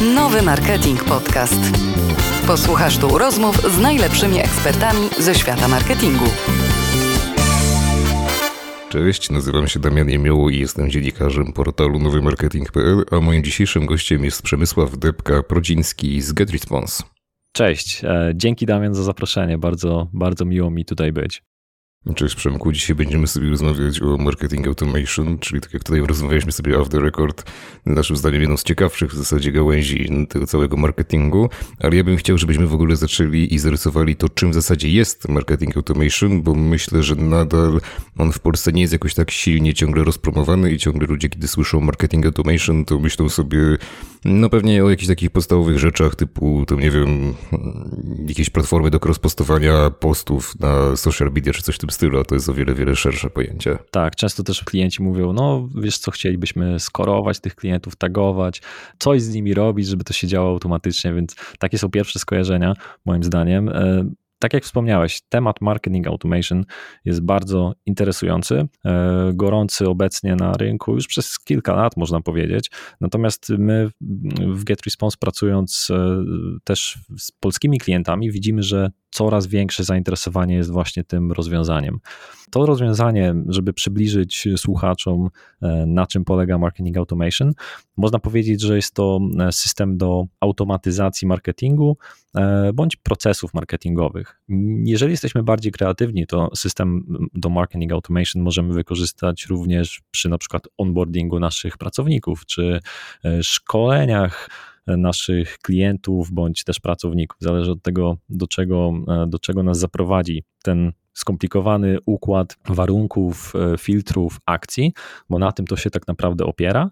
Nowy Marketing Podcast. Posłuchasz tu rozmów z najlepszymi ekspertami ze świata marketingu. Cześć, nazywam się Damian Jemioło i jestem dziennikarzem portalu nowymarketing.pl, a moim dzisiejszym gościem jest Przemysław Debka-Prodziński z GetResponse. Cześć, e, dzięki Damian za zaproszenie, bardzo, bardzo miło mi tutaj być. Cześć Przemku, dzisiaj będziemy sobie rozmawiać o marketing automation, czyli tak jak tutaj rozmawialiśmy sobie off the record, naszym zdaniem jedną z ciekawszych w zasadzie gałęzi tego całego marketingu, ale ja bym chciał, żebyśmy w ogóle zaczęli i zarysowali to, czym w zasadzie jest marketing automation, bo myślę, że nadal on w Polsce nie jest jakoś tak silnie ciągle rozpromowany i ciągle ludzie, kiedy słyszą marketing automation, to myślą sobie, no pewnie o jakichś takich podstawowych rzeczach typu, to nie wiem, jakieś platformy do cross-postowania postów na social media czy coś w tym stylu, a to jest o wiele, wiele szersze pojęcie. Tak, często też klienci mówią, no wiesz co, chcielibyśmy skorować tych klientów, tagować, coś z nimi robić, żeby to się działo automatycznie, więc takie są pierwsze skojarzenia, moim zdaniem. Tak jak wspomniałeś, temat marketing automation jest bardzo interesujący, e, gorący obecnie na rynku już przez kilka lat, można powiedzieć. Natomiast my w GetResponse pracując e, też z polskimi klientami, widzimy, że coraz większe zainteresowanie jest właśnie tym rozwiązaniem. To rozwiązanie, żeby przybliżyć słuchaczom, e, na czym polega marketing automation, można powiedzieć, że jest to e, system do automatyzacji marketingu e, bądź procesów marketingowych. Jeżeli jesteśmy bardziej kreatywni, to system do marketing automation możemy wykorzystać również przy na przykład onboardingu naszych pracowników czy szkoleniach naszych klientów bądź też pracowników. Zależy od tego, do czego, do czego nas zaprowadzi ten skomplikowany układ warunków, e, filtrów, akcji, bo na tym to się tak naprawdę opiera.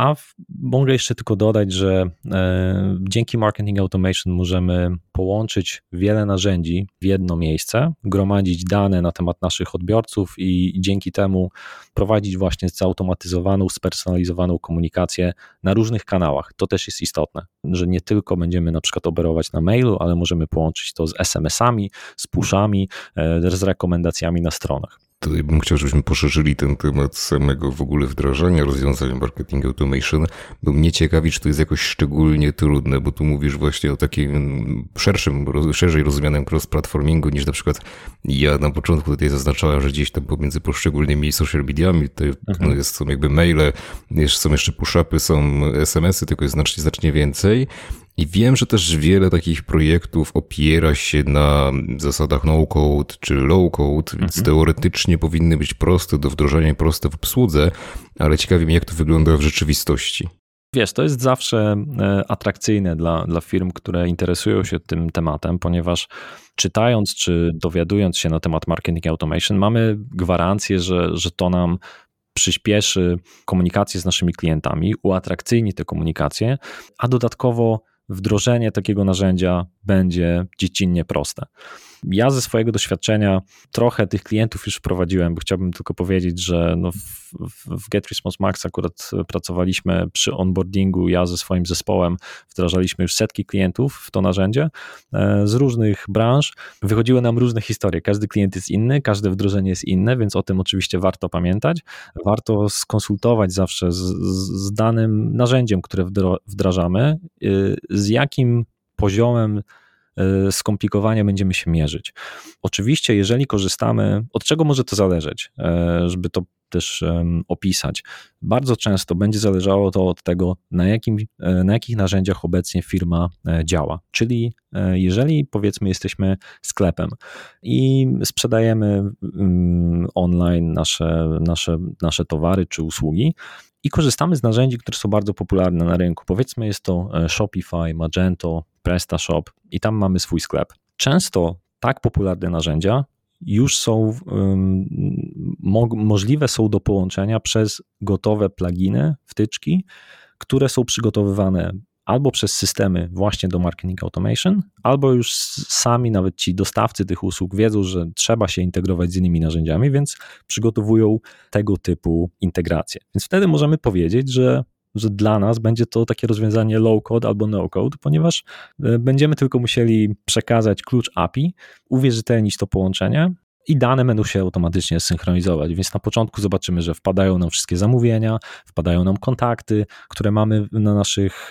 A w, mogę jeszcze tylko dodać, że e, dzięki Marketing Automation możemy połączyć wiele narzędzi w jedno miejsce, gromadzić dane na temat naszych odbiorców i, dzięki temu prowadzić właśnie zautomatyzowaną, spersonalizowaną komunikację na różnych kanałach. To też jest istotne, że nie tylko będziemy na przykład operować na mailu, ale możemy połączyć to z SMS-ami, z pushami, e, z rekomendacjami na stronach. Tutaj bym chciał, żebyśmy poszerzyli ten temat samego w ogóle wdrażania rozwiązań marketing automation, bo mnie ciekawi, czy to jest jakoś szczególnie trudne, bo tu mówisz właśnie o takim szerszym, szerzej rozumianym cross-platformingu niż na przykład ja na początku tutaj zaznaczałem, że gdzieś tam pomiędzy poszczególnymi social mediami to mhm. no jest, są jakby maile, są jeszcze push-upy, są SMS-y, tylko jest znacznie, znacznie więcej. I wiem, że też wiele takich projektów opiera się na zasadach no-code czy low-code, więc mhm. teoretycznie powinny być proste do wdrożenia i proste w obsłudze, ale ciekawi mnie, jak to wygląda w rzeczywistości. Wiesz, to jest zawsze e, atrakcyjne dla, dla firm, które interesują się tym tematem, ponieważ czytając czy dowiadując się na temat marketing automation, mamy gwarancję, że, że to nam przyspieszy komunikację z naszymi klientami, uatrakcyjni te komunikacje, a dodatkowo wdrożenie takiego narzędzia będzie dziecinnie proste. Ja ze swojego doświadczenia trochę tych klientów już wprowadziłem, bo chciałbym tylko powiedzieć, że no w, w GetResponse Max akurat pracowaliśmy przy onboardingu, ja ze swoim zespołem wdrażaliśmy już setki klientów w to narzędzie e, z różnych branż. Wychodziły nam różne historie. Każdy klient jest inny, każde wdrożenie jest inne, więc o tym oczywiście warto pamiętać. Warto skonsultować zawsze z, z danym narzędziem, które wdrażamy, y, z jakim poziomem skomplikowania będziemy się mierzyć. Oczywiście, jeżeli korzystamy, od czego może to zależeć, e, żeby to też opisać. Bardzo często będzie zależało to od tego, na, jakim, e, na jakich narzędziach obecnie firma działa. Czyli jeżeli powiedzmy jesteśmy sklepem i sprzedajemy mm, online nasze, nasze, nasze towary czy usługi, i korzystamy z narzędzi, które są bardzo popularne na rynku. Powiedzmy, jest to Shopify, Magento, PrestaShop i tam mamy swój sklep. Często tak popularne narzędzia już są mo możliwe są do połączenia przez gotowe pluginy, wtyczki, które są przygotowywane albo przez systemy właśnie do marketing automation, albo już sami nawet ci dostawcy tych usług wiedzą, że trzeba się integrować z innymi narzędziami, więc przygotowują tego typu integracje. Więc wtedy możemy powiedzieć, że że dla nas będzie to takie rozwiązanie low code albo no code, ponieważ e, będziemy tylko musieli przekazać klucz API, uwierzytelnić to połączenie i dane będą się automatycznie synchronizować. Więc na początku zobaczymy, że wpadają nam wszystkie zamówienia, wpadają nam kontakty, które mamy na naszych,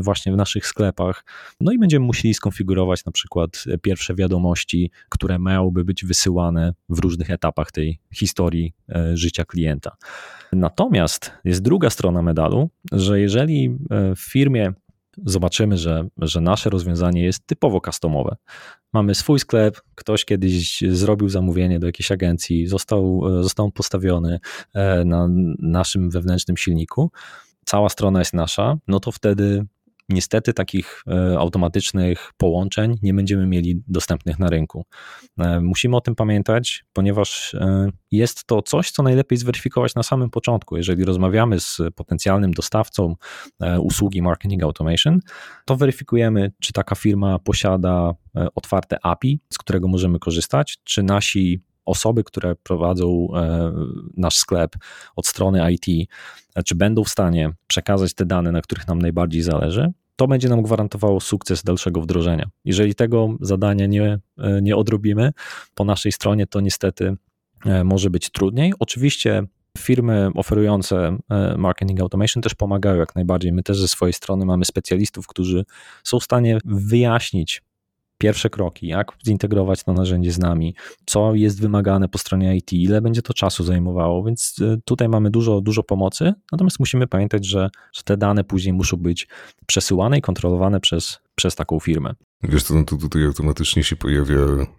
właśnie w naszych sklepach. No i będziemy musieli skonfigurować na przykład pierwsze wiadomości, które miałyby być wysyłane w różnych etapach tej historii e, życia klienta. Natomiast jest druga strona medalu, że jeżeli e, w firmie zobaczymy, że, że nasze rozwiązanie jest typowo customowe. Mamy swój sklep, ktoś kiedyś zrobił zamówienie do jakiejś agencji, został, został postawiony e, na naszym wewnętrznym silniku, cała strona jest nasza, no to wtedy Niestety takich e, automatycznych połączeń nie będziemy mieli dostępnych na rynku. E, musimy o tym pamiętać, ponieważ e, jest to coś, co najlepiej zweryfikować na samym początku. Jeżeli rozmawiamy z potencjalnym dostawcą usługi marketing automation, to weryfikujemy, czy taka firma posiada otwarte API, z którego możemy korzystać, czy nasi osoby, które prowadzą nasz sklep od strony IT, czy będą w stanie przekazać te dane, na których nam najbardziej zależy, to będzie nam gwarantowało sukces dalszego wdrożenia. Jeżeli tego zadania nie, e, nie odrobimy po naszej stronie, to niestety e, może być trudniej. Oczywiście firmy oferujące e, marketing automation też pomagają jak najbardziej. My też ze swojej strony mamy specjalistów, którzy są w stanie wyjaśnić pierwsze kroki, jak zintegrować to narzędzie z nami, co jest wymagane po stronie IT, ile będzie to czasu zajmowało, więc y, tutaj mamy dużo, dużo pomocy, natomiast musimy pamiętać, że, że te dane później muszą być przesyłane i kontrolowane przez, przez taką firmę. Wiesz co, no to tutaj automatycznie się pojawia,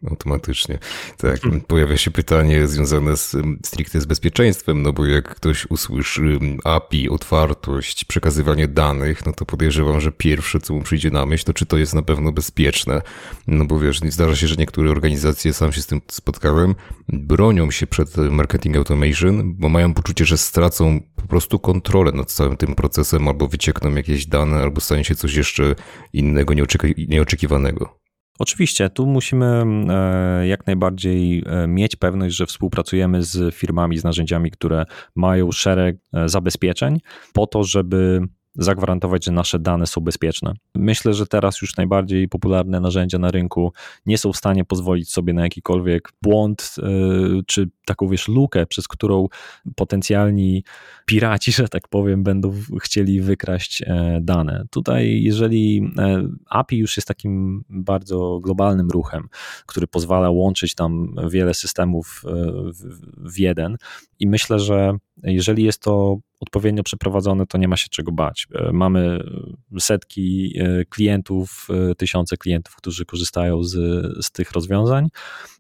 automatycznie, tak, hmm. pojawia się pytanie związane z, stricte z bezpieczeństwem, no bo jak ktoś usłyszy API, otwartość, przekazywanie danych, no to podejrzewam, że pierwsze, co mu przyjdzie na myśl, to czy to jest na pewno bezpieczne. No bo wiesz, zdarza się, że niektóre organizacje, sam się z tym spotkałem, bronią się przed marketing automation, bo mają poczucie, że stracą po prostu kontrolę nad całym tym procesem, albo wyciekną jakieś dane, albo stanie się coś jeszcze innego, nieoczekiwanego. Oczywiście, tu musimy e, jak najbardziej e, mieć pewność, że współpracujemy z firmami, z narzędziami, które mają szereg e, zabezpieczeń, po to, żeby zagwarantować, że nasze dane są bezpieczne. Myślę, że teraz już najbardziej popularne narzędzia na rynku nie są w stanie pozwolić sobie na jakikolwiek błąd, czy taką wiesz, lukę, przez którą potencjalni piraci, że tak powiem, będą chcieli wykraść e, dane. Tutaj, jeżeli e, API już jest takim bardzo globalnym ruchem, który pozwala łączyć tam wiele systemów w jeden, i myślę, że jeżeli jest to odpowiednio przeprowadzone, to nie ma się czego bać. E, mamy setki e, klientów, e, tysiące klientów, którzy korzystają z, z tych rozwiązań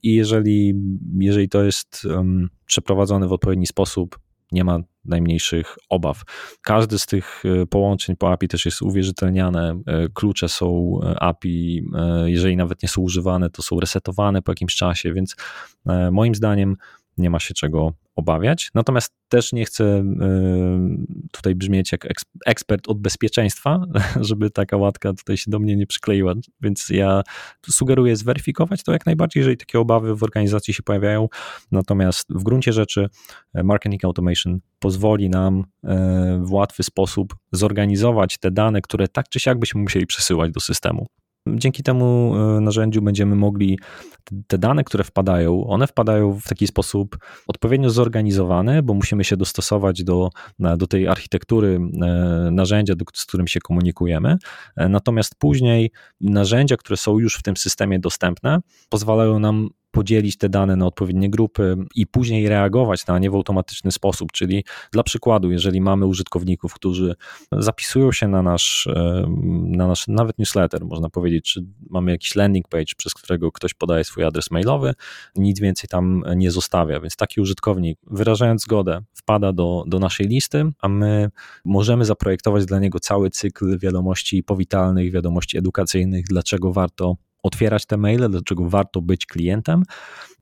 i jeżeli, jeżeli to jest um, przeprowadzone w odpowiedni sposób, nie ma najmniejszych obaw. Każdy z tych połączeń po API też jest uwierzytelniane. Klucze są API, jeżeli nawet nie są używane, to są resetowane po jakimś czasie, więc moim zdaniem nie ma się czego obawiać. Natomiast też nie chcę y, tutaj brzmieć jak ekspert od bezpieczeństwa, żeby taka łatka tutaj się do mnie nie przykleiła, więc ja sugeruję zweryfikować to jak najbardziej, jeżeli takie obawy w organizacji się pojawiają. Natomiast w gruncie rzeczy e, marketing automation pozwoli nam e, w łatwy sposób zorganizować te dane, które tak czy siak byśmy musieli przesyłać do systemu. Dzięki temu e, narzędziu będziemy mogli te dane, które wpadają, one wpadają w taki sposób odpowiednio zorganizowany, bo musimy się dostosować do, do tej architektury e, narzędzia, z którym się komunikujemy. E, natomiast później narzędzia, które są już w tym systemie dostępne, pozwalają nam podzielić te dane na odpowiednie grupy i później reagować na nie w automatyczny sposób. Czyli dla przykładu, jeżeli mamy użytkowników, którzy zapisują się na nasz, na nasz nawet newsletter, można powiedzieć, czy mamy jakiś landing page, przez którego ktoś podaje swój adres mailowy, nic więcej tam nie zostawia. Więc taki użytkownik, wyrażając zgodę, wpada do, do naszej listy, a my możemy zaprojektować dla niego cały cykl wiadomości powitalnych, wiadomości edukacyjnych, dlaczego warto otwierać te maile, dlaczego warto być klientem.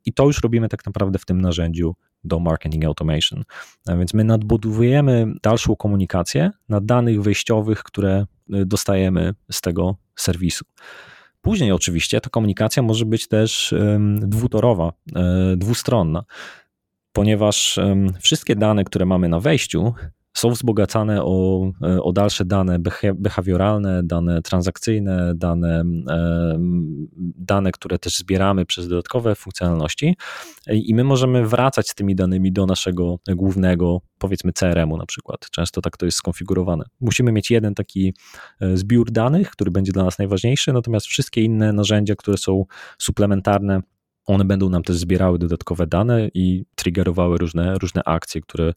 I to już robimy tak naprawdę w tym narzędziu do marketing automation. A więc my nadbudowujemy dalszą komunikację na danych wejściowych, które y, dostajemy z tego serwisu. Później oczywiście ta komunikacja może być też dwutorowa, y, dwustronna, ponieważ wszystkie dane, które mamy na wejściu, są wzbogacane o, e, o dalsze dane behawioralne, dane transakcyjne, dane, dane, które też zbieramy przez dodatkowe funkcjonalności i my możemy wracać z tymi danymi do naszego głównego, powiedzmy CRM-u na przykład. Często tak to jest skonfigurowane. Musimy mieć jeden taki e, zbiór danych, który będzie dla nas najważniejszy, natomiast wszystkie inne narzędzia, które są suplementarne, one będą nam też zbierały dodatkowe dane i triggerowały różne, różne akcje, które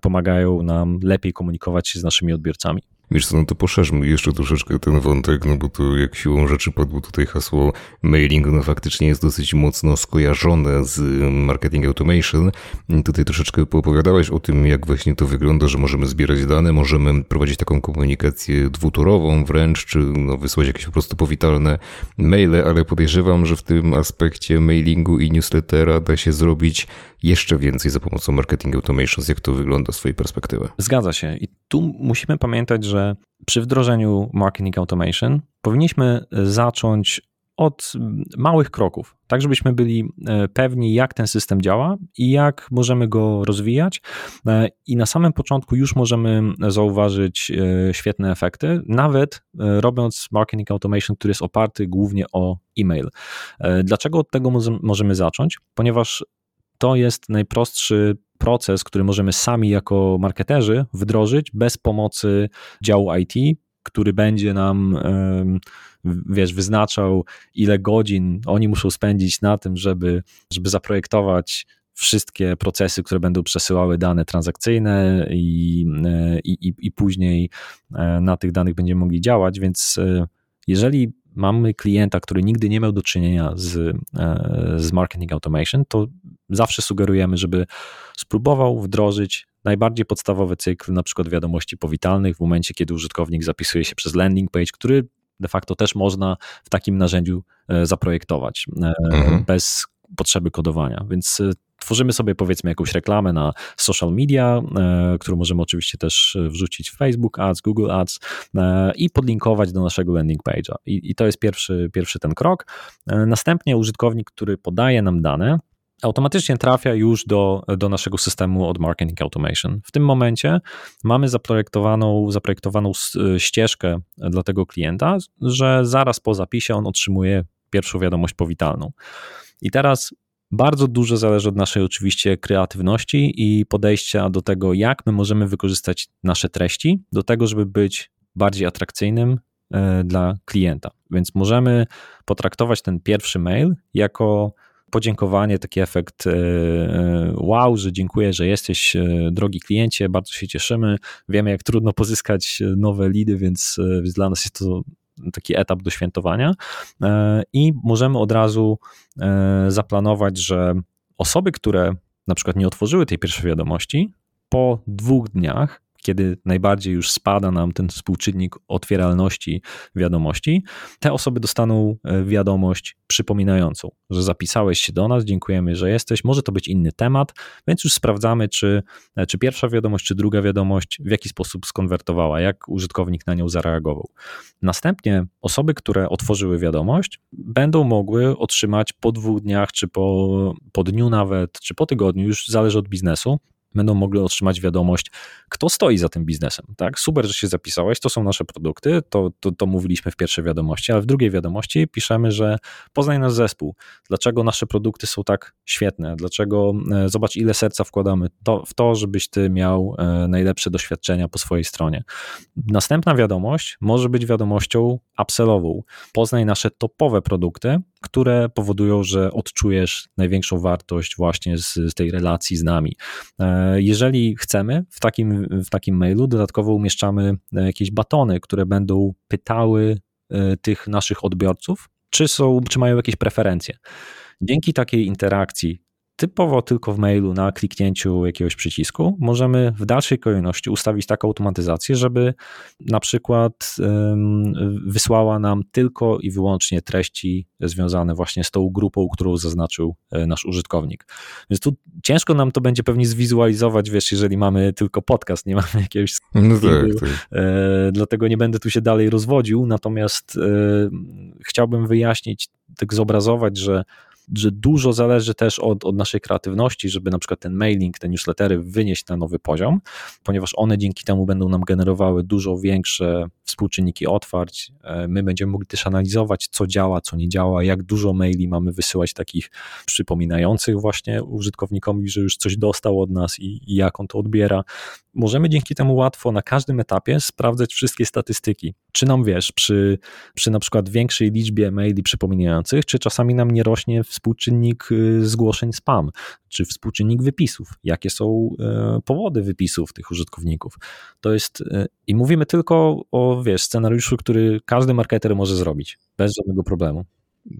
pomagają nam lepiej komunikować się z naszymi odbiorcami. Wiesz co, no to poszerzmy jeszcze troszeczkę ten wątek, no bo to jak siłą rzeczy padło tutaj hasło mailing, no faktycznie jest dosyć mocno skojarzone z marketing automation. Tutaj troszeczkę poopowiadałeś o tym, jak właśnie to wygląda, że możemy zbierać dane, możemy prowadzić taką komunikację dwutorową wręcz, czy no, wysłać jakieś po prostu powitalne maile, ale podejrzewam, że w tym aspekcie mailingu i newslettera da się zrobić jeszcze więcej za pomocą marketing automations. Jak to wygląda z twojej perspektywy? Zgadza się. I tu musimy pamiętać, że przy wdrożeniu marketing automation powinniśmy zacząć od małych kroków, tak żebyśmy byli e, pewni, jak ten system działa i jak możemy go rozwijać. E, I na samym początku już możemy zauważyć e, świetne efekty, nawet robiąc marketing automation, który jest oparty głównie o e-mail. Dlaczego od tego możemy zacząć? Ponieważ to jest najprostszy proces, który możemy sami jako marketerzy wdrożyć bez pomocy działu IT, który będzie nam, wiesz, wyznaczał, ile godzin oni muszą spędzić na tym, żeby, żeby zaprojektować wszystkie procesy, które będą przesyłały dane transakcyjne i, i, i później e, na tych danych będziemy mogli działać, więc e, jeżeli mamy klienta, który nigdy nie miał do czynienia z, e, z marketing automation, to zawsze sugerujemy, żeby spróbował wdrożyć najbardziej podstawowy cykl, na przykład wiadomości powitalnych, w momencie, kiedy użytkownik zapisuje się przez landing page, który de facto też można w takim narzędziu e, zaprojektować e, mhm. bez potrzeby kodowania. Więc tworzymy sobie powiedzmy jakąś reklamę na social media, e, którą możemy oczywiście też wrzucić w Facebook Ads, Google Ads e, i podlinkować do naszego landing page'a. I, I, to jest pierwszy, pierwszy ten krok. E, następnie użytkownik, który podaje nam dane, automatycznie trafia już do, do naszego systemu od Marketing Automation. W tym momencie mamy zaprojektowaną, zaprojektowaną ścieżkę dla tego klienta, że zaraz po zapisie on otrzymuje pierwszą wiadomość powitalną. I teraz bardzo dużo zależy od naszej oczywiście kreatywności i podejścia do tego, jak my możemy wykorzystać nasze treści do tego, żeby być bardziej atrakcyjnym e, dla klienta. Więc możemy potraktować ten pierwszy mail jako podziękowanie, taki efekt e, e, wow, że dziękuję, że jesteś drogi kliencie, bardzo się cieszymy. Wiemy, jak trudno pozyskać nowe lidy, więc, więc dla nas jest to taki etap do świętowania e, i możemy od razu e, zaplanować, że osoby, które na przykład nie otworzyły tej pierwszej wiadomości, po dwóch dniach kiedy najbardziej już spada nam ten współczynnik otwieralności wiadomości, te osoby dostaną e, wiadomość przypominającą, że zapisałeś się do nas, dziękujemy, że jesteś. Może to być inny temat, więc już sprawdzamy, czy, e, czy pierwsza wiadomość, czy druga wiadomość w jaki sposób skonwertowała, jak użytkownik na nią zareagował. Następnie osoby, które otworzyły wiadomość, będą mogły otrzymać po dwóch dniach, czy po, po dniu nawet, czy po tygodniu, już zależy od biznesu, będą mogli otrzymać wiadomość, kto stoi za tym biznesem. Tak? Super, że się zapisałeś, to są nasze produkty, to, to, to mówiliśmy w pierwszej wiadomości, ale w drugiej wiadomości piszemy, że poznaj nasz zespół, dlaczego nasze produkty są tak świetne, dlaczego e, zobacz, ile serca wkładamy to, w to, żebyś ty miał e, najlepsze doświadczenia po swojej stronie. Następna wiadomość może być wiadomością upsellową. Poznaj nasze topowe produkty, które powodują, że odczujesz największą wartość właśnie z, z tej relacji z nami. E, jeżeli chcemy, w takim, w takim mailu dodatkowo umieszczamy e, jakieś batony, które będą pytały e, tych naszych odbiorców, czy, są, czy mają jakieś preferencje. Dzięki takiej interakcji typowo tylko w mailu na kliknięciu jakiegoś przycisku możemy w dalszej kolejności ustawić taką automatyzację, żeby na przykład wysłała nam tylko i wyłącznie treści związane właśnie z tą grupą, którą zaznaczył e, nasz użytkownik. Więc tu ciężko nam to będzie pewnie zwizualizować, wiesz, jeżeli mamy tylko podcast, nie mamy jakiegoś no tak, tak. E, dlatego nie będę tu się dalej rozwodził, natomiast e, chciałbym wyjaśnić, tak zobrazować, że że dużo zależy też od, od naszej kreatywności, żeby na przykład ten mailing, te newslettery wynieść na nowy poziom, ponieważ one dzięki temu będą nam generowały dużo większe współczynniki otwarć. E, my będziemy mogli też analizować, co działa, co nie działa, jak dużo maili mamy wysyłać takich przypominających właśnie użytkownikowi, że już coś dostał od nas i, i jak on to odbiera. Możemy dzięki temu łatwo na każdym etapie sprawdzać wszystkie statystyki. Czy nam wiesz, przy, przy na przykład większej liczbie maili przypominających, czy czasami nam nie rośnie współczynnik y, zgłoszeń spam, czy współczynnik wypisów, jakie są e, powody wypisów tych użytkowników. To jest, e, i mówimy tylko o, wiesz, scenariuszu, który każdy marketer może zrobić, bez żadnego problemu.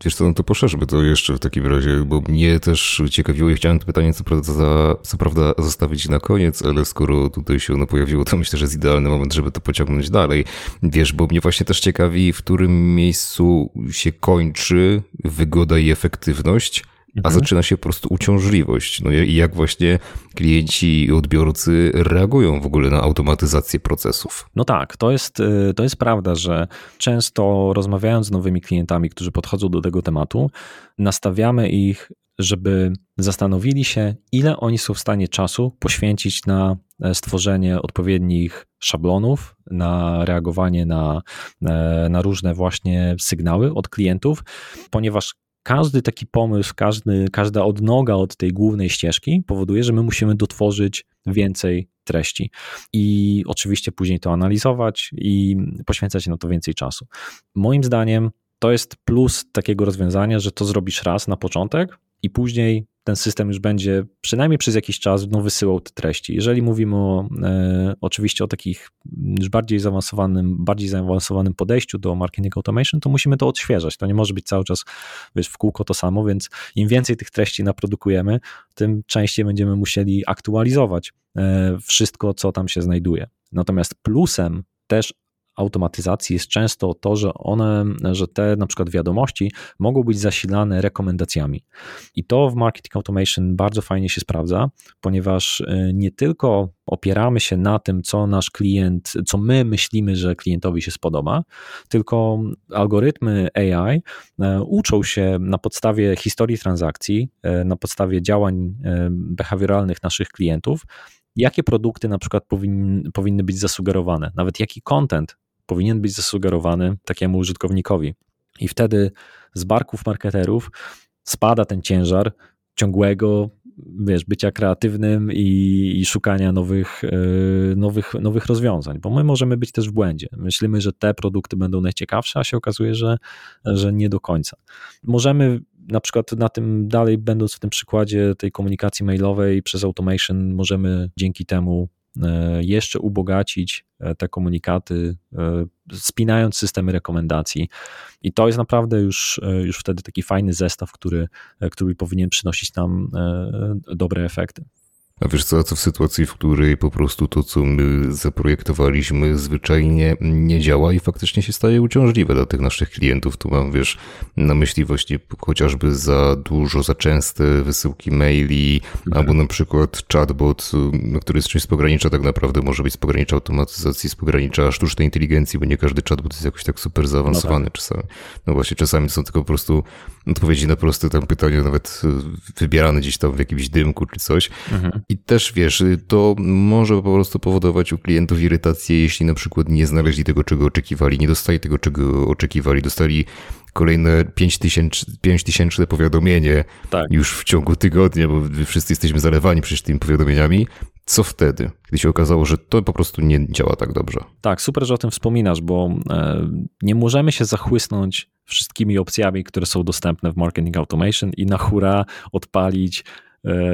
Wiesz co, no to poszerzmy to jeszcze w takim razie, bo mnie też ciekawiło i chciałem to pytanie co prawda, za, co prawda zostawić na koniec, ale skoro tutaj się ono pojawiło, to myślę, że jest idealny moment, żeby to pociągnąć dalej. Wiesz, bo mnie właśnie też ciekawi, w którym miejscu się kończy wygoda i efektywność, a mhm. zaczyna się po prostu uciążliwość. No i jak właśnie klienci i odbiorcy reagują w ogóle na automatyzację procesów. No tak, to jest, y, to jest prawda, że często rozmawiając z nowymi klientami, którzy podchodzą do tego tematu, nastawiamy ich żeby zastanowili się, ile oni są w stanie czasu poświęcić na e, stworzenie odpowiednich szablonów, na reagowanie na, e, na różne właśnie sygnały od klientów, ponieważ każdy taki pomysł, każdy, każda odnoga od tej głównej ścieżki powoduje, że my musimy dotworzyć więcej treści i oczywiście później to analizować i poświęcać na to więcej czasu. Moim zdaniem to jest plus takiego rozwiązania, że to zrobisz raz na początek i później ten system już będzie przynajmniej przez jakiś czas no, wysyłał te treści. Jeżeli mówimy o, e, oczywiście o takich już bardziej zaawansowanym, bardziej zaawansowanym podejściu do marketing automation, to musimy to odświeżać. To nie może być cały czas wiesz, w kółko to samo, więc im więcej tych treści naprodukujemy, tym częściej będziemy musieli aktualizować e, wszystko, co tam się znajduje. Natomiast plusem też automatyzacji jest często to, że one, że te na przykład wiadomości mogą być zasilane rekomendacjami. I to w marketing automation bardzo fajnie się sprawdza, ponieważ e, nie tylko opieramy się na tym, co nasz klient, co my myślimy, że klientowi się spodoba, tylko algorytmy AI e, uczą się na podstawie historii transakcji, e, na podstawie działań behawioralnych naszych klientów, jakie produkty na przykład powin, powinny być zasugerowane, nawet jaki content powinien być zasugerowany takiemu użytkownikowi. I wtedy z barków marketerów spada ten ciężar ciągłego, wiesz, bycia kreatywnym i, i szukania nowych, yy, nowych, nowych rozwiązań, bo my możemy być też w błędzie. Myślimy, że te produkty będą najciekawsze, a się okazuje, że, że nie do końca. Możemy na przykład na tym dalej, będąc w tym przykładzie tej komunikacji mailowej przez automation, możemy dzięki temu jeszcze ubogacić e, te komunikaty, e, spinając systemy rekomendacji. I to jest naprawdę już, już wtedy taki fajny zestaw, który, który powinien przynosić nam dobre efekty. A wiesz co, co w sytuacji, w której po prostu to, co my zaprojektowaliśmy, zwyczajnie nie działa i faktycznie się staje uciążliwe dla tych naszych klientów? Tu mam, wiesz, na myśli właśnie chociażby za dużo, za częste wysyłki maili, mhm. albo na przykład chatbot, no, który jest czymś z pogranicza, tak naprawdę może być z pogranicza automatyzacji, z pogranicza sztucznej inteligencji, bo nie każdy chatbot jest jakoś tak super zaawansowany no tak. czasami. No właśnie, czasami są tylko po prostu odpowiedzi na proste tam pytania, nawet wybierane gdzieś tam w jakimś dymku czy coś. Mhm. I też wiesz, to może po prostu powodować u klientów irytację, jeśli na przykład nie znaleźli tego, czego oczekiwali, nie dostali tego, czego oczekiwali, dostali kolejne 5000 powiadomienie tak. już w ciągu tygodnia, bo wszyscy jesteśmy zalewani przecież tymi powiadomieniami. Co wtedy, gdy się okazało, że to po prostu nie działa tak dobrze? Tak, super, że o tym wspominasz, bo e, nie możemy się zachłysnąć wszystkimi opcjami, które są dostępne w marketing automation i na hura odpalić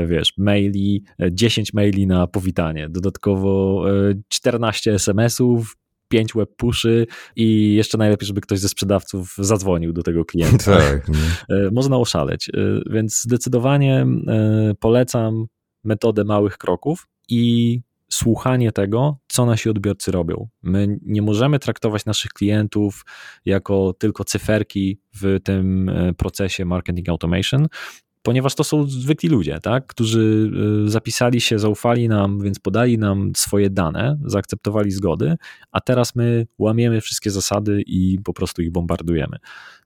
wiesz, maili, 10 e, maili na powitanie, dodatkowo 14 e, SMS-ów, 5 web pushy i jeszcze najlepiej, żeby ktoś ze sprzedawców zadzwonił do tego klienta. Tak. Można oszaleć, więc zdecydowanie polecam metodę małych kroków i słuchanie tego, co nasi odbiorcy robią. My nie możemy traktować naszych klientów jako tylko cyferki w tym procesie marketing automation, ponieważ to są zwykli ludzie, tak, którzy y, zapisali się, zaufali nam, więc podali nam swoje dane, zaakceptowali zgody, a teraz my łamiemy wszystkie zasady i po prostu ich bombardujemy.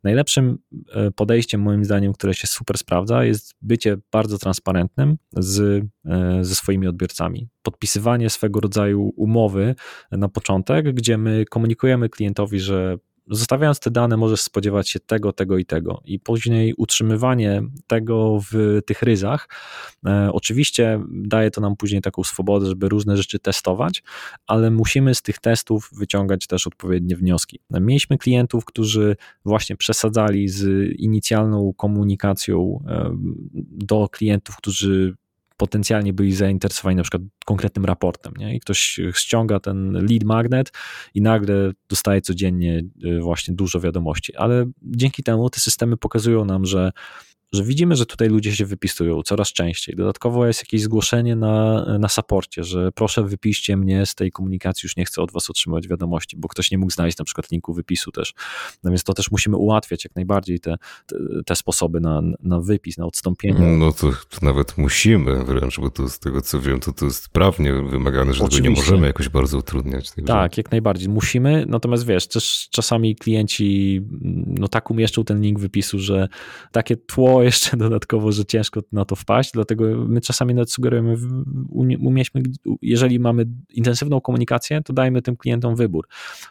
Najlepszym e, podejściem, moim zdaniem, które się super sprawdza, jest bycie bardzo transparentnym z, e, ze swoimi odbiorcami. Podpisywanie swego rodzaju umowy na początek, gdzie my komunikujemy klientowi, że zostawiając te dane, możesz spodziewać się tego, tego i tego. I później utrzymywanie tego w tych ryzach. E, oczywiście daje to nam później taką swobodę, żeby różne rzeczy testować, ale musimy z tych testów wyciągać też odpowiednie wnioski. Mieliśmy klientów, którzy właśnie przesadzali z inicjalną komunikacją e, do klientów, którzy potencjalnie byli zainteresowani na przykład konkretnym raportem, nie? I ktoś ściąga ten lead magnet i nagle dostaje codziennie y, właśnie dużo wiadomości, ale dzięki temu te systemy pokazują nam, że że widzimy, że tutaj ludzie się wypisują coraz częściej. Dodatkowo jest jakieś zgłoszenie na, na saporcie, że proszę wypiszcie mnie z tej komunikacji, już nie chcę od was otrzymywać wiadomości, bo ktoś nie mógł znaleźć na przykład linku wypisu też. No więc to też musimy ułatwiać jak najbardziej te, te, te sposoby na, na wypis, na odstąpienie. No to, to, nawet musimy wręcz, bo to z tego co wiem, to to jest prawnie wymagane, że Oczywiście. tego nie możemy jakoś bardzo utrudniać. Także... Tak, jak najbardziej. Musimy, natomiast wiesz, też czasami klienci no tak umieszczą ten link wypisu, że takie tło jeszcze dodatkowo, że ciężko na to wpaść, dlatego my czasami nawet sugerujemy, umieśmy, jeżeli mamy intensywną komunikację, to dajmy tym klientom wybór.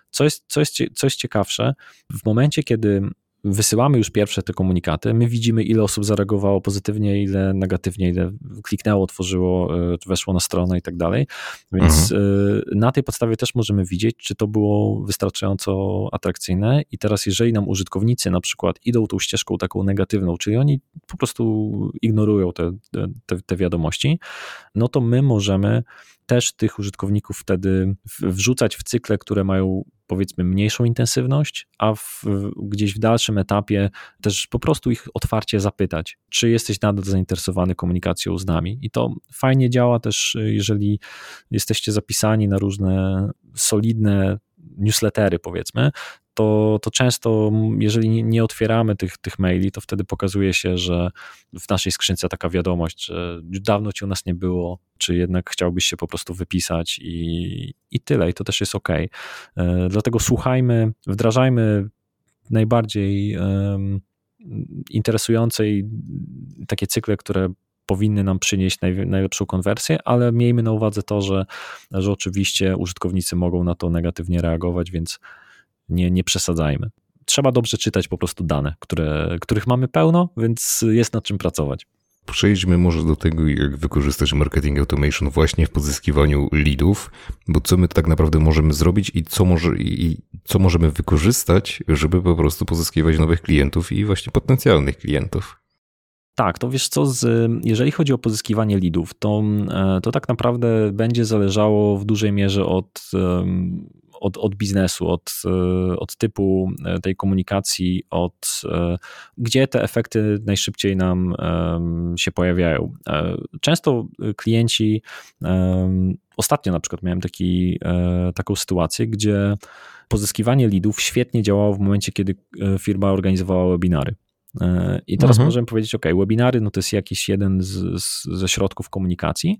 Co jest, co jest, co jest ciekawsze, w momencie, kiedy wysyłamy już pierwsze te komunikaty, my widzimy, ile osób zareagowało pozytywnie, ile negatywnie, ile kliknęło, otworzyło, e, weszło na stronę i tak dalej. Więc mhm. E, na tej podstawie też możemy widzieć, czy to było wystarczająco atrakcyjne. I teraz, jeżeli nam użytkownicy na przykład idą tą ścieżką taką negatywną, czyli oni po prostu ignorują te, te, te wiadomości, no to my możemy też tych użytkowników wtedy wrzucać w cykle, które mają powiedzmy mniejszą intensywność, a w, gdzieś w dalszym etapie też po prostu ich otwarcie zapytać, czy jesteś nadal zainteresowany komunikacją z nami. I to fajnie działa też, jeżeli jesteście zapisani na różne solidne newslettery, powiedzmy, to, to często, jeżeli nie otwieramy tych, tych maili, to wtedy pokazuje się, że w naszej skrzynce taka wiadomość, że dawno ci u nas nie było, czy jednak chciałbyś się po prostu wypisać i, i tyle, i to też jest ok. E, dlatego słuchajmy, wdrażajmy najbardziej um, interesujące i takie cykle, które powinny nam przynieść naj, najlepszą konwersję, ale miejmy na uwadze to, że, że oczywiście użytkownicy mogą na to negatywnie reagować, więc nie, nie przesadzajmy. Trzeba dobrze czytać po prostu dane, które, których mamy pełno, więc jest nad czym pracować. Przejdźmy może do tego, jak wykorzystać marketing automation właśnie w pozyskiwaniu leadów, bo co my tak naprawdę możemy zrobić i co, może, i co możemy wykorzystać, żeby po prostu pozyskiwać nowych klientów i właśnie potencjalnych klientów. Tak, to wiesz co, z, jeżeli chodzi o pozyskiwanie leadów, to, e, to tak naprawdę będzie zależało w dużej mierze od od, od biznesu, od, e, od typu e, tej komunikacji, od e, gdzie te efekty najszybciej nam się pojawiają. Często klienci, ostatnio na przykład miałem taki, taką sytuację, gdzie pozyskiwanie leadów świetnie działało w momencie, kiedy firma organizowała webinary. I teraz mhm. możemy powiedzieć, OK, webinary no to jest jakiś jeden z, z, ze środków komunikacji,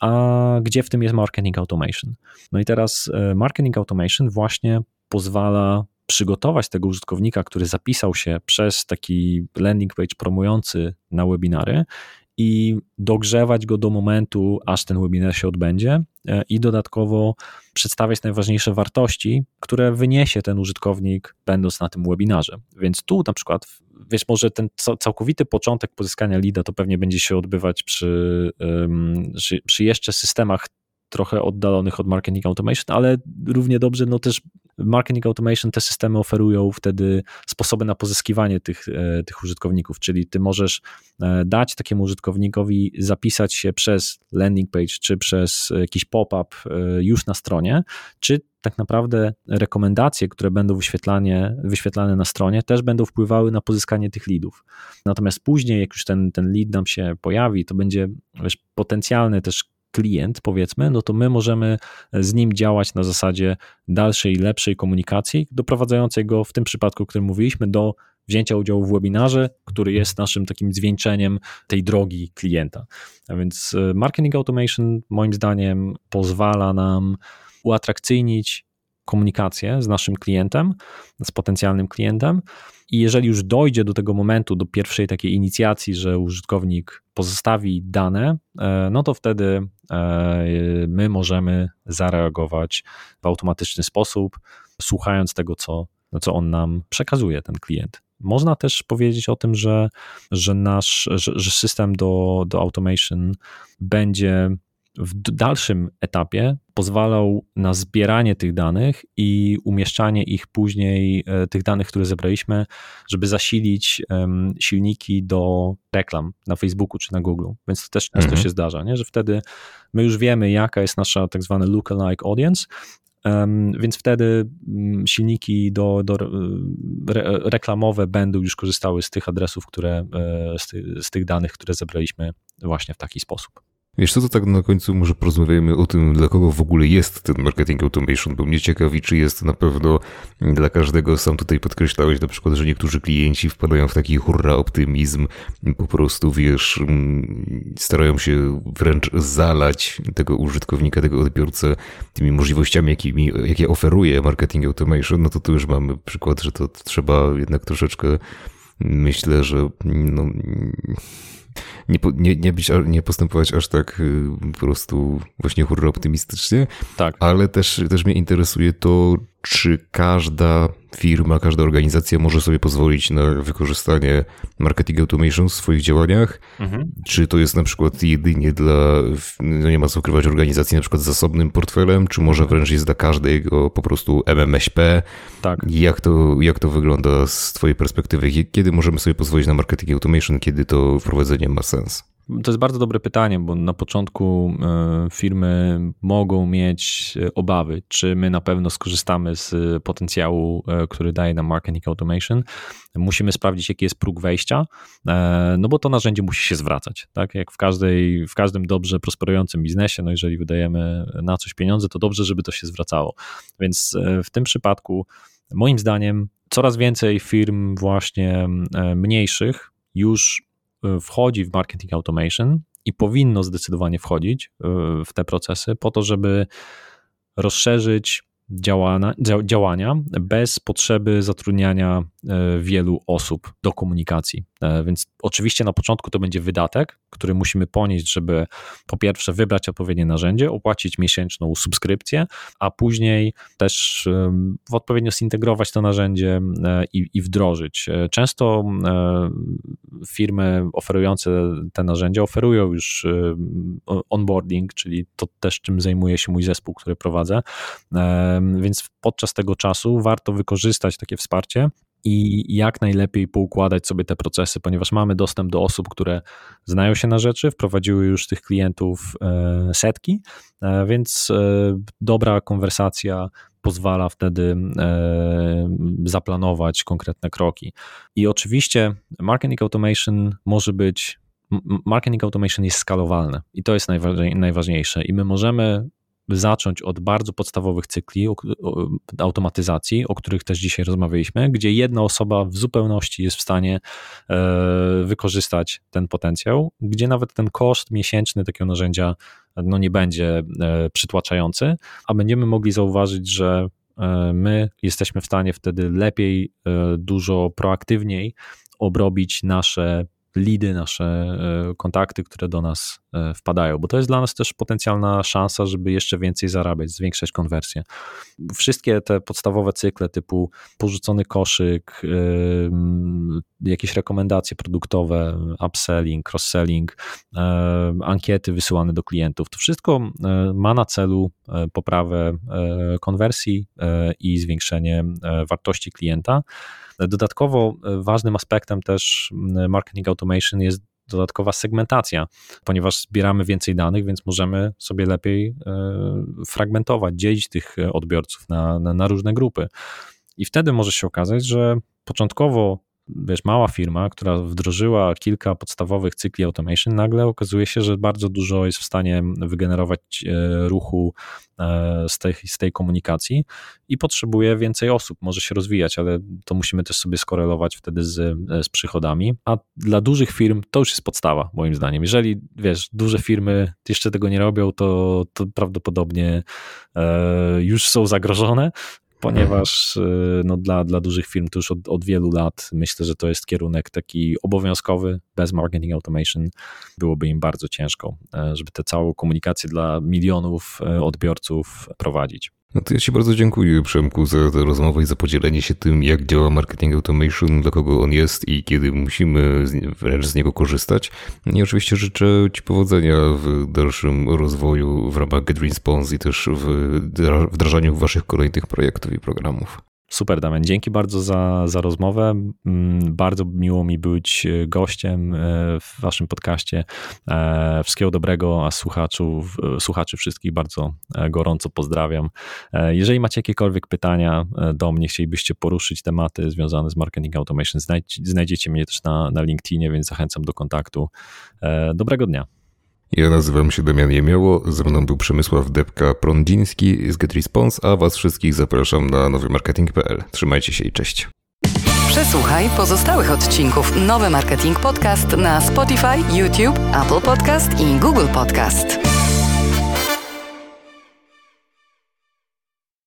a gdzie w tym jest marketing automation? No i teraz e, marketing automation właśnie pozwala przygotować tego użytkownika, który zapisał się przez taki landing page promujący na webinary i dogrzewać go do momentu, aż ten webinar się odbędzie e, i dodatkowo przedstawiać najważniejsze wartości, które wyniesie ten użytkownik, będąc na tym webinarze. Więc tu na przykład, wiesz, może ten całkowity początek pozyskania leada to pewnie będzie się odbywać przy, przy jeszcze systemach trochę oddalonych od marketing automation, ale równie dobrze no też marketing automation te systemy oferują wtedy sposoby na pozyskiwanie tych, e, tych użytkowników, czyli ty możesz e, dać takiemu użytkownikowi zapisać się przez landing page, czy przez jakiś pop-up e, już na stronie, czy tak naprawdę rekomendacje, które będą wyświetlane, wyświetlane na stronie, też będą wpływały na pozyskanie tych leadów. Natomiast później, jak już ten, ten lead nam się pojawi, to będzie wiesz, potencjalny też klient, powiedzmy, no to my możemy z nim działać na zasadzie dalszej, lepszej komunikacji, doprowadzającej go w tym przypadku, o którym mówiliśmy, do wzięcia udziału w webinarze, który jest naszym takim zwieńczeniem tej drogi klienta. A więc e, marketing automation moim zdaniem pozwala nam uatrakcyjnić komunikację z naszym klientem, z potencjalnym klientem. I jeżeli już dojdzie do tego momentu, do pierwszej takiej inicjacji, że użytkownik pozostawi dane, e, no to wtedy e, my możemy zareagować w automatyczny sposób, słuchając tego, co, co on nam przekazuje, ten klient. Można też powiedzieć o tym, że, że nasz że, że system do, do automation będzie w dalszym etapie pozwalał na zbieranie tych danych i umieszczanie ich później, e, tych danych, które zebraliśmy, żeby zasilić silniki do reklam na Facebooku czy na Google. Więc to też często mhm. się zdarza, nie? że wtedy my już wiemy, jaka jest nasza tak zwana lookalike audience więc wtedy mm, silniki do, do re, reklamowe będą już korzystały z tych adresów, które, e, z, ty, z tych danych, które zebraliśmy właśnie w taki sposób. Wiesz co, to tak na końcu może porozmawiajmy o tym, dla kogo w ogóle jest ten marketing automation, bo mnie ciekawi, czy jest na pewno dla każdego. Sam tutaj podkreślałeś na przykład, że niektórzy klienci wpadają w taki hurra optymizm, po prostu wiesz, mm, starają się wręcz zalać tego użytkownika, tego odbiorcę tymi możliwościami, jakimi, jakie oferuje marketing automation, no to tu już mamy przykład, że to trzeba jednak troszeczkę myślę, że no, nie, nie, nie, być, nie postępować aż tak y, po prostu właśnie hurra optymistycznie. Tak. Ale też, też mnie interesuje to, czy każda firma, każda organizacja może sobie pozwolić na wykorzystanie marketing automation w swoich działaniach? Mhm. Czy to jest na przykład jedynie dla, no nie ma co ukrywać, organizacji na przykład z zasobnym portfelem, czy może wręcz jest dla każdego po prostu MMSP? Tak. Jak to, jak to wygląda z twojej perspektywy? Kiedy możemy sobie pozwolić na marketing automation, kiedy to wprowadzenie ma sens? To jest bardzo dobre pytanie, bo na początku e, firmy mogą mieć e, obawy, czy my na pewno skorzystamy z potencjału, e, który daje nam marketing automation. Musimy sprawdzić, jaki jest próg wejścia, no bo to narzędzie musi się zwracać. Tak? Jak w, każdej, w każdym dobrze prosperującym biznesie, no jeżeli wydajemy na coś pieniądze, to dobrze, żeby to się zwracało. Więc w tym przypadku, moim zdaniem, coraz więcej firm właśnie mniejszych już wchodzi w marketing automation i powinno zdecydowanie wchodzić e, w te procesy po to, żeby rozszerzyć działania, bez potrzeby zatrudniania e, wielu osób do komunikacji. E, więc oczywiście na początku to będzie wydatek, który musimy ponieść, żeby po pierwsze wybrać odpowiednie narzędzie, opłacić miesięczną subskrypcję, a później też w odpowiednio zintegrować to narzędzie e, i, i wdrożyć. Często firmy oferujące te narzędzia oferują już onboarding, czyli to też czym zajmuje się mój zespół, który prowadzę więc podczas tego czasu warto wykorzystać takie wsparcie i jak najlepiej poukładać sobie te procesy, ponieważ mamy dostęp do osób, które znają się na rzeczy, wprowadziły już tych klientów e, setki, e, więc e, dobra konwersacja pozwala wtedy zaplanować konkretne kroki. I oczywiście marketing automation może być marketing automation jest skalowalny i to jest najważniejsze. I my możemy zacząć od bardzo podstawowych cykli automatyzacji, o których też dzisiaj rozmawialiśmy, gdzie jedna osoba w zupełności jest w stanie e, wykorzystać ten potencjał, gdzie nawet ten koszt miesięczny takiego narzędzia no, nie będzie e, przytłaczający, a będziemy mogli zauważyć, że e, my jesteśmy w stanie wtedy lepiej, dużo proaktywniej obrobić nasze lidy, nasze e, kontakty, które do nas e, wpadają, bo to jest dla nas też potencjalna szansa, żeby jeszcze więcej zarabiać, zwiększać konwersję. Wszystkie te podstawowe cykle typu porzucony koszyk, e, jakieś rekomendacje produktowe, upselling, cross-selling, ankiety wysyłane do klientów, to wszystko ma na celu poprawę konwersji i zwiększenie wartości klienta. Dodatkowo e, ważnym aspektem też marketing automation jest dodatkowa segmentacja, ponieważ zbieramy więcej danych, więc możemy sobie lepiej e, fragmentować, dzielić tych odbiorców na, na, na różne grupy. I wtedy może się okazać, że początkowo wiesz, mała firma, która wdrożyła kilka podstawowych cykli automation, nagle okazuje się, że bardzo dużo jest w stanie wygenerować e, ruchu e, z tej, z tej komunikacji i potrzebuje więcej osób, może się rozwijać, ale to musimy też sobie skorelować wtedy z, z przychodami. A dla dużych firm to już jest podstawa, moim zdaniem. Jeżeli, wiesz, duże firmy jeszcze tego nie robią, to, to prawdopodobnie e, już są zagrożone, ponieważ y, no, dla, dla dużych firm to już od, od wielu lat myślę, że to jest kierunek taki obowiązkowy, bez marketing automation byłoby im bardzo ciężko, e, żeby tę całą komunikację dla milionów e, odbiorców prowadzić. No to ja Ci bardzo dziękuję, Przemku, za tę rozmowę i za podzielenie się tym, jak działa marketing automation, dla kogo on jest i kiedy musimy wręcz z niego korzystać. I oczywiście życzę Ci powodzenia w dalszym rozwoju w ramach Get Response i też w wdrażaniu Waszych kolejnych projektów i programów. Super, Damian. Dzięki bardzo za, za rozmowę. Mm, bardzo miło mi być e, gościem e, w Waszym podcaście. E, wszystkiego dobrego, a słuchaczów, słuchaczy wszystkich bardzo gorąco pozdrawiam. Jeżeli macie jakiekolwiek pytania do mnie, chcielibyście poruszyć tematy związane z marketing automation, znajdziecie mnie też na, na LinkedInie, więc zachęcam do kontaktu. Dobrego dnia. Ja nazywam się Damian Jemioło, ze mną był Przemysław Depka-Prądziński z GetResponse, a was wszystkich zapraszam na nowymarketing.pl. Trzymajcie się i cześć. Przesłuchaj pozostałych odcinków Nowy Marketing Podcast na Spotify, YouTube, Apple Podcast i Google Podcast.